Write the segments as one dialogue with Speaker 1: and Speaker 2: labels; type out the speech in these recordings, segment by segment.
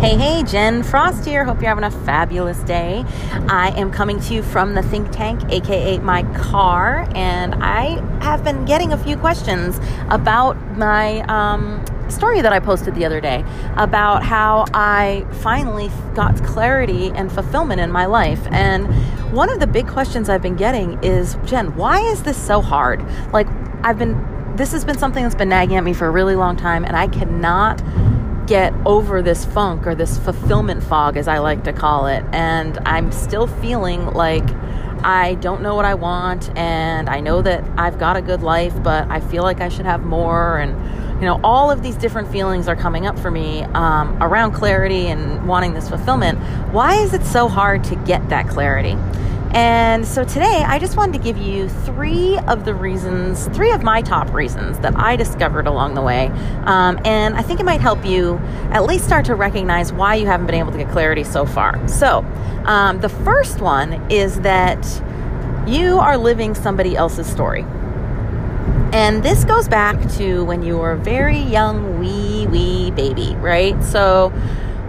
Speaker 1: Hey, hey, Jen Frost here. Hope you're having a fabulous day. I am coming to you from the think tank, aka my car, and I have been getting a few questions about my um, story that I posted the other day about how I finally got clarity and fulfillment in my life. And one of the big questions I've been getting is Jen, why is this so hard? Like, I've been, this has been something that's been nagging at me for a really long time, and I cannot get over this funk or this fulfillment fog, as I like to call it. And I'm still feeling like I don't know what I want, and I know that I've got a good life, but I feel like I should have more. And, you know, all of these different feelings are coming up for me um, around clarity and wanting this fulfillment. Why is it so hard to get that clarity? And so today, I just wanted to give you three of the reasons, three of my top reasons that I discovered along the way. Um, and I think it might help you at least start to recognize why you haven't been able to get clarity so far. So, um, the first one is that you are living somebody else's story. And this goes back to when you were a very young, wee, wee baby, right? So,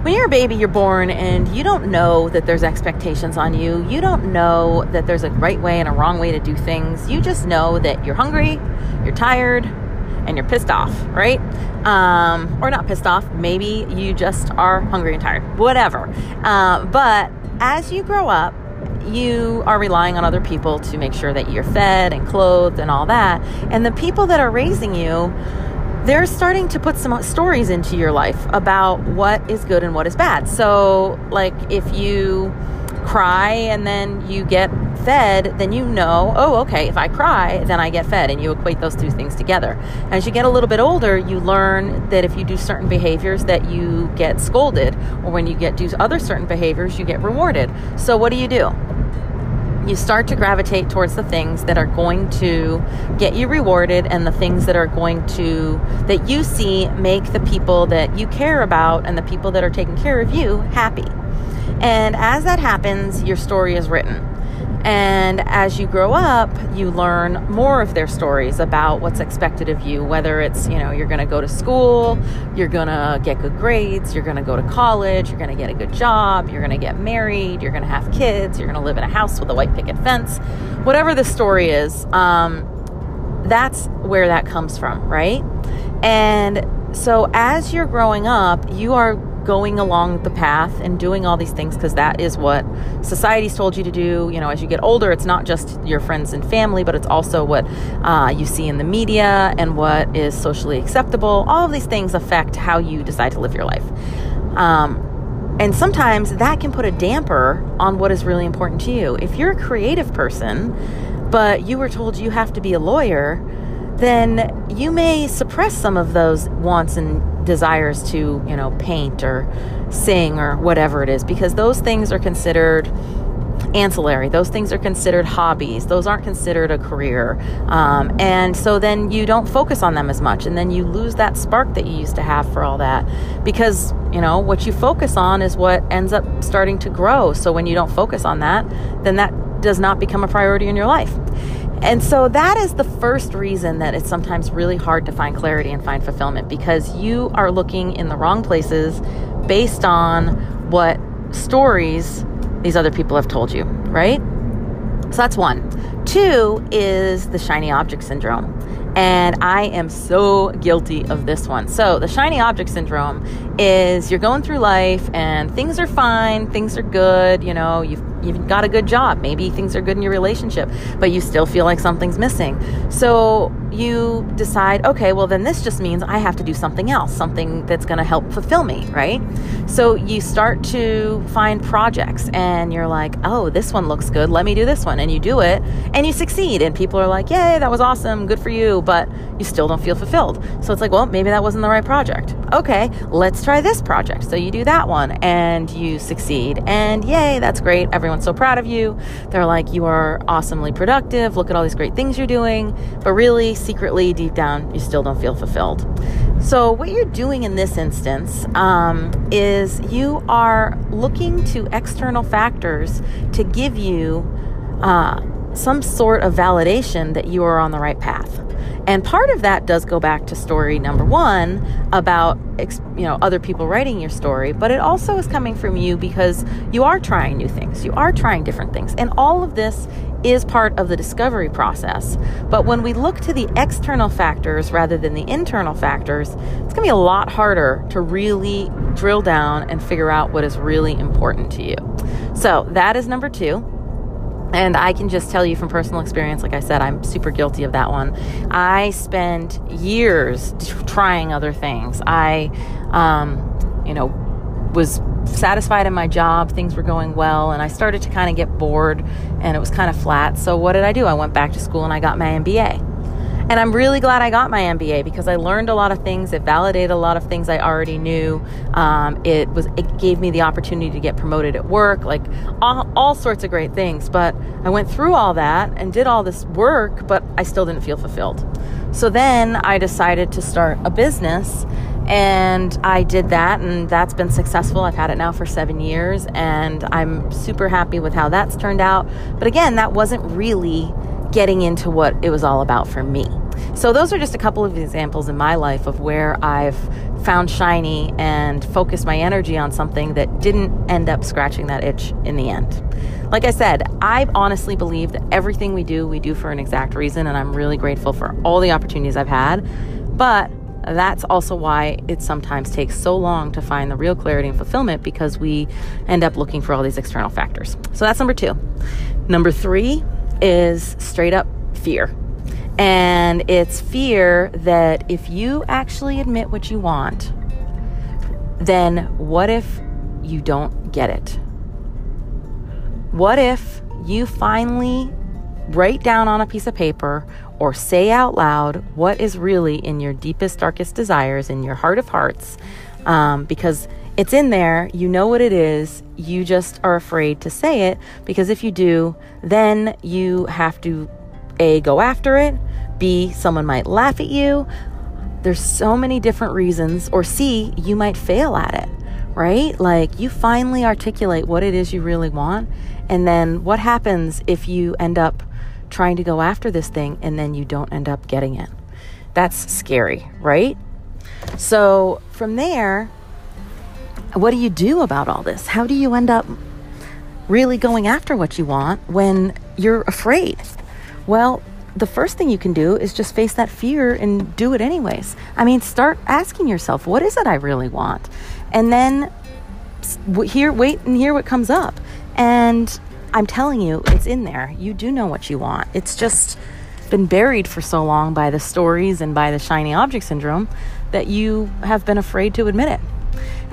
Speaker 1: when you're a baby, you're born and you don't know that there's expectations on you. You don't know that there's a right way and a wrong way to do things. You just know that you're hungry, you're tired, and you're pissed off, right? Um, or not pissed off. Maybe you just are hungry and tired, whatever. Uh, but as you grow up, you are relying on other people to make sure that you're fed and clothed and all that. And the people that are raising you, they're starting to put some stories into your life about what is good and what is bad. So, like, if you cry and then you get fed, then you know, oh, okay, if I cry, then I get fed. And you equate those two things together. As you get a little bit older, you learn that if you do certain behaviors, that you get scolded, or when you get do other certain behaviors, you get rewarded. So, what do you do? You start to gravitate towards the things that are going to get you rewarded and the things that are going to that you see make the people that you care about and the people that are taking care of you happy. And as that happens, your story is written. And as you grow up, you learn more of their stories about what's expected of you, whether it's, you know, you're going to go to school, you're going to get good grades, you're going to go to college, you're going to get a good job, you're going to get married, you're going to have kids, you're going to live in a house with a white picket fence. Whatever the story is, um, that's where that comes from, right? And so as you're growing up, you are going along the path and doing all these things because that is what society's told you to do. You know, as you get older, it's not just your friends and family, but it's also what uh, you see in the media and what is socially acceptable. All of these things affect how you decide to live your life. Um, and sometimes that can put a damper on what is really important to you. If you're a creative person, but you were told you have to be a lawyer, then you may suppress some of those wants and desires to, you know, paint or sing or whatever it is, because those things are considered ancillary. Those things are considered hobbies. Those aren't considered a career. Um, and so then you don't focus on them as much. And then you lose that spark that you used to have for all that. Because, you know, what you focus on is what ends up starting to grow. So when you don't focus on that, then that does not become a priority in your life. And so that is the first reason that it's sometimes really hard to find clarity and find fulfillment because you are looking in the wrong places based on what stories these other people have told you, right? So that's one. Two is the shiny object syndrome. And I am so guilty of this one. So, the shiny object syndrome is you're going through life and things are fine, things are good, you know, you've you've got a good job. Maybe things are good in your relationship, but you still feel like something's missing. So you decide, okay, well, then this just means I have to do something else, something that's going to help fulfill me, right? So you start to find projects and you're like, oh, this one looks good. Let me do this one. And you do it and you succeed. And people are like, yay, that was awesome. Good for you. But you still don't feel fulfilled. So it's like, well, maybe that wasn't the right project. Okay, let's try this project. So you do that one and you succeed. And yay, that's great. Everyone's so proud of you. They're like, you are awesomely productive. Look at all these great things you're doing. But really, secretly, deep down, you still don't feel fulfilled. So, what you're doing in this instance um, is you are looking to external factors to give you uh, some sort of validation that you are on the right path. And part of that does go back to story number one about you know other people writing your story, but it also is coming from you because you are trying new things, you are trying different things, and all of this is part of the discovery process. But when we look to the external factors rather than the internal factors, it's going to be a lot harder to really drill down and figure out what is really important to you. So that is number two. And I can just tell you from personal experience, like I said, I'm super guilty of that one. I spent years trying other things. I, um, you know, was satisfied in my job, things were going well, and I started to kind of get bored and it was kind of flat. So, what did I do? I went back to school and I got my MBA. And I'm really glad I got my MBA because I learned a lot of things. It validated a lot of things I already knew. Um, it was it gave me the opportunity to get promoted at work, like all, all sorts of great things. But I went through all that and did all this work, but I still didn't feel fulfilled. So then I decided to start a business and I did that, and that's been successful. I've had it now for seven years, and I'm super happy with how that's turned out. But again, that wasn't really getting into what it was all about for me. So, those are just a couple of examples in my life of where I've found shiny and focused my energy on something that didn't end up scratching that itch in the end. Like I said, I honestly believe that everything we do, we do for an exact reason, and I'm really grateful for all the opportunities I've had. But that's also why it sometimes takes so long to find the real clarity and fulfillment because we end up looking for all these external factors. So that's number two. Number three is straight up fear. And it's fear that if you actually admit what you want, then what if you don't get it? What if you finally write down on a piece of paper or say out loud what is really in your deepest, darkest desires, in your heart of hearts, um, because it's in there. You know what it is. You just are afraid to say it because if you do, then you have to A, go after it, B, someone might laugh at you. There's so many different reasons, or C, you might fail at it, right? Like you finally articulate what it is you really want, and then what happens if you end up trying to go after this thing and then you don't end up getting it. That's scary, right? So, from there, what do you do about all this? How do you end up really going after what you want when you're afraid? Well, the first thing you can do is just face that fear and do it anyways. I mean, start asking yourself, what is it I really want? And then here, wait and hear what comes up. And I'm telling you, it's in there. You do know what you want. It's just been buried for so long by the stories and by the shiny object syndrome that you have been afraid to admit it.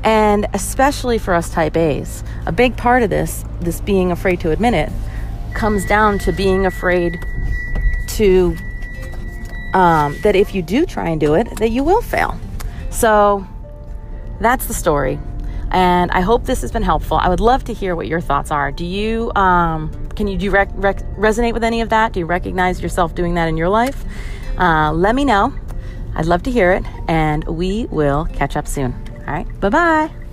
Speaker 1: And especially for us type A's, a big part of this, this being afraid to admit it, comes down to being afraid to um, that if you do try and do it, that you will fail. So that's the story and I hope this has been helpful. I would love to hear what your thoughts are. Do you um, can you do you rec- rec- resonate with any of that? Do you recognize yourself doing that in your life? Uh, let me know. I'd love to hear it, and we will catch up soon. All right, bye bye.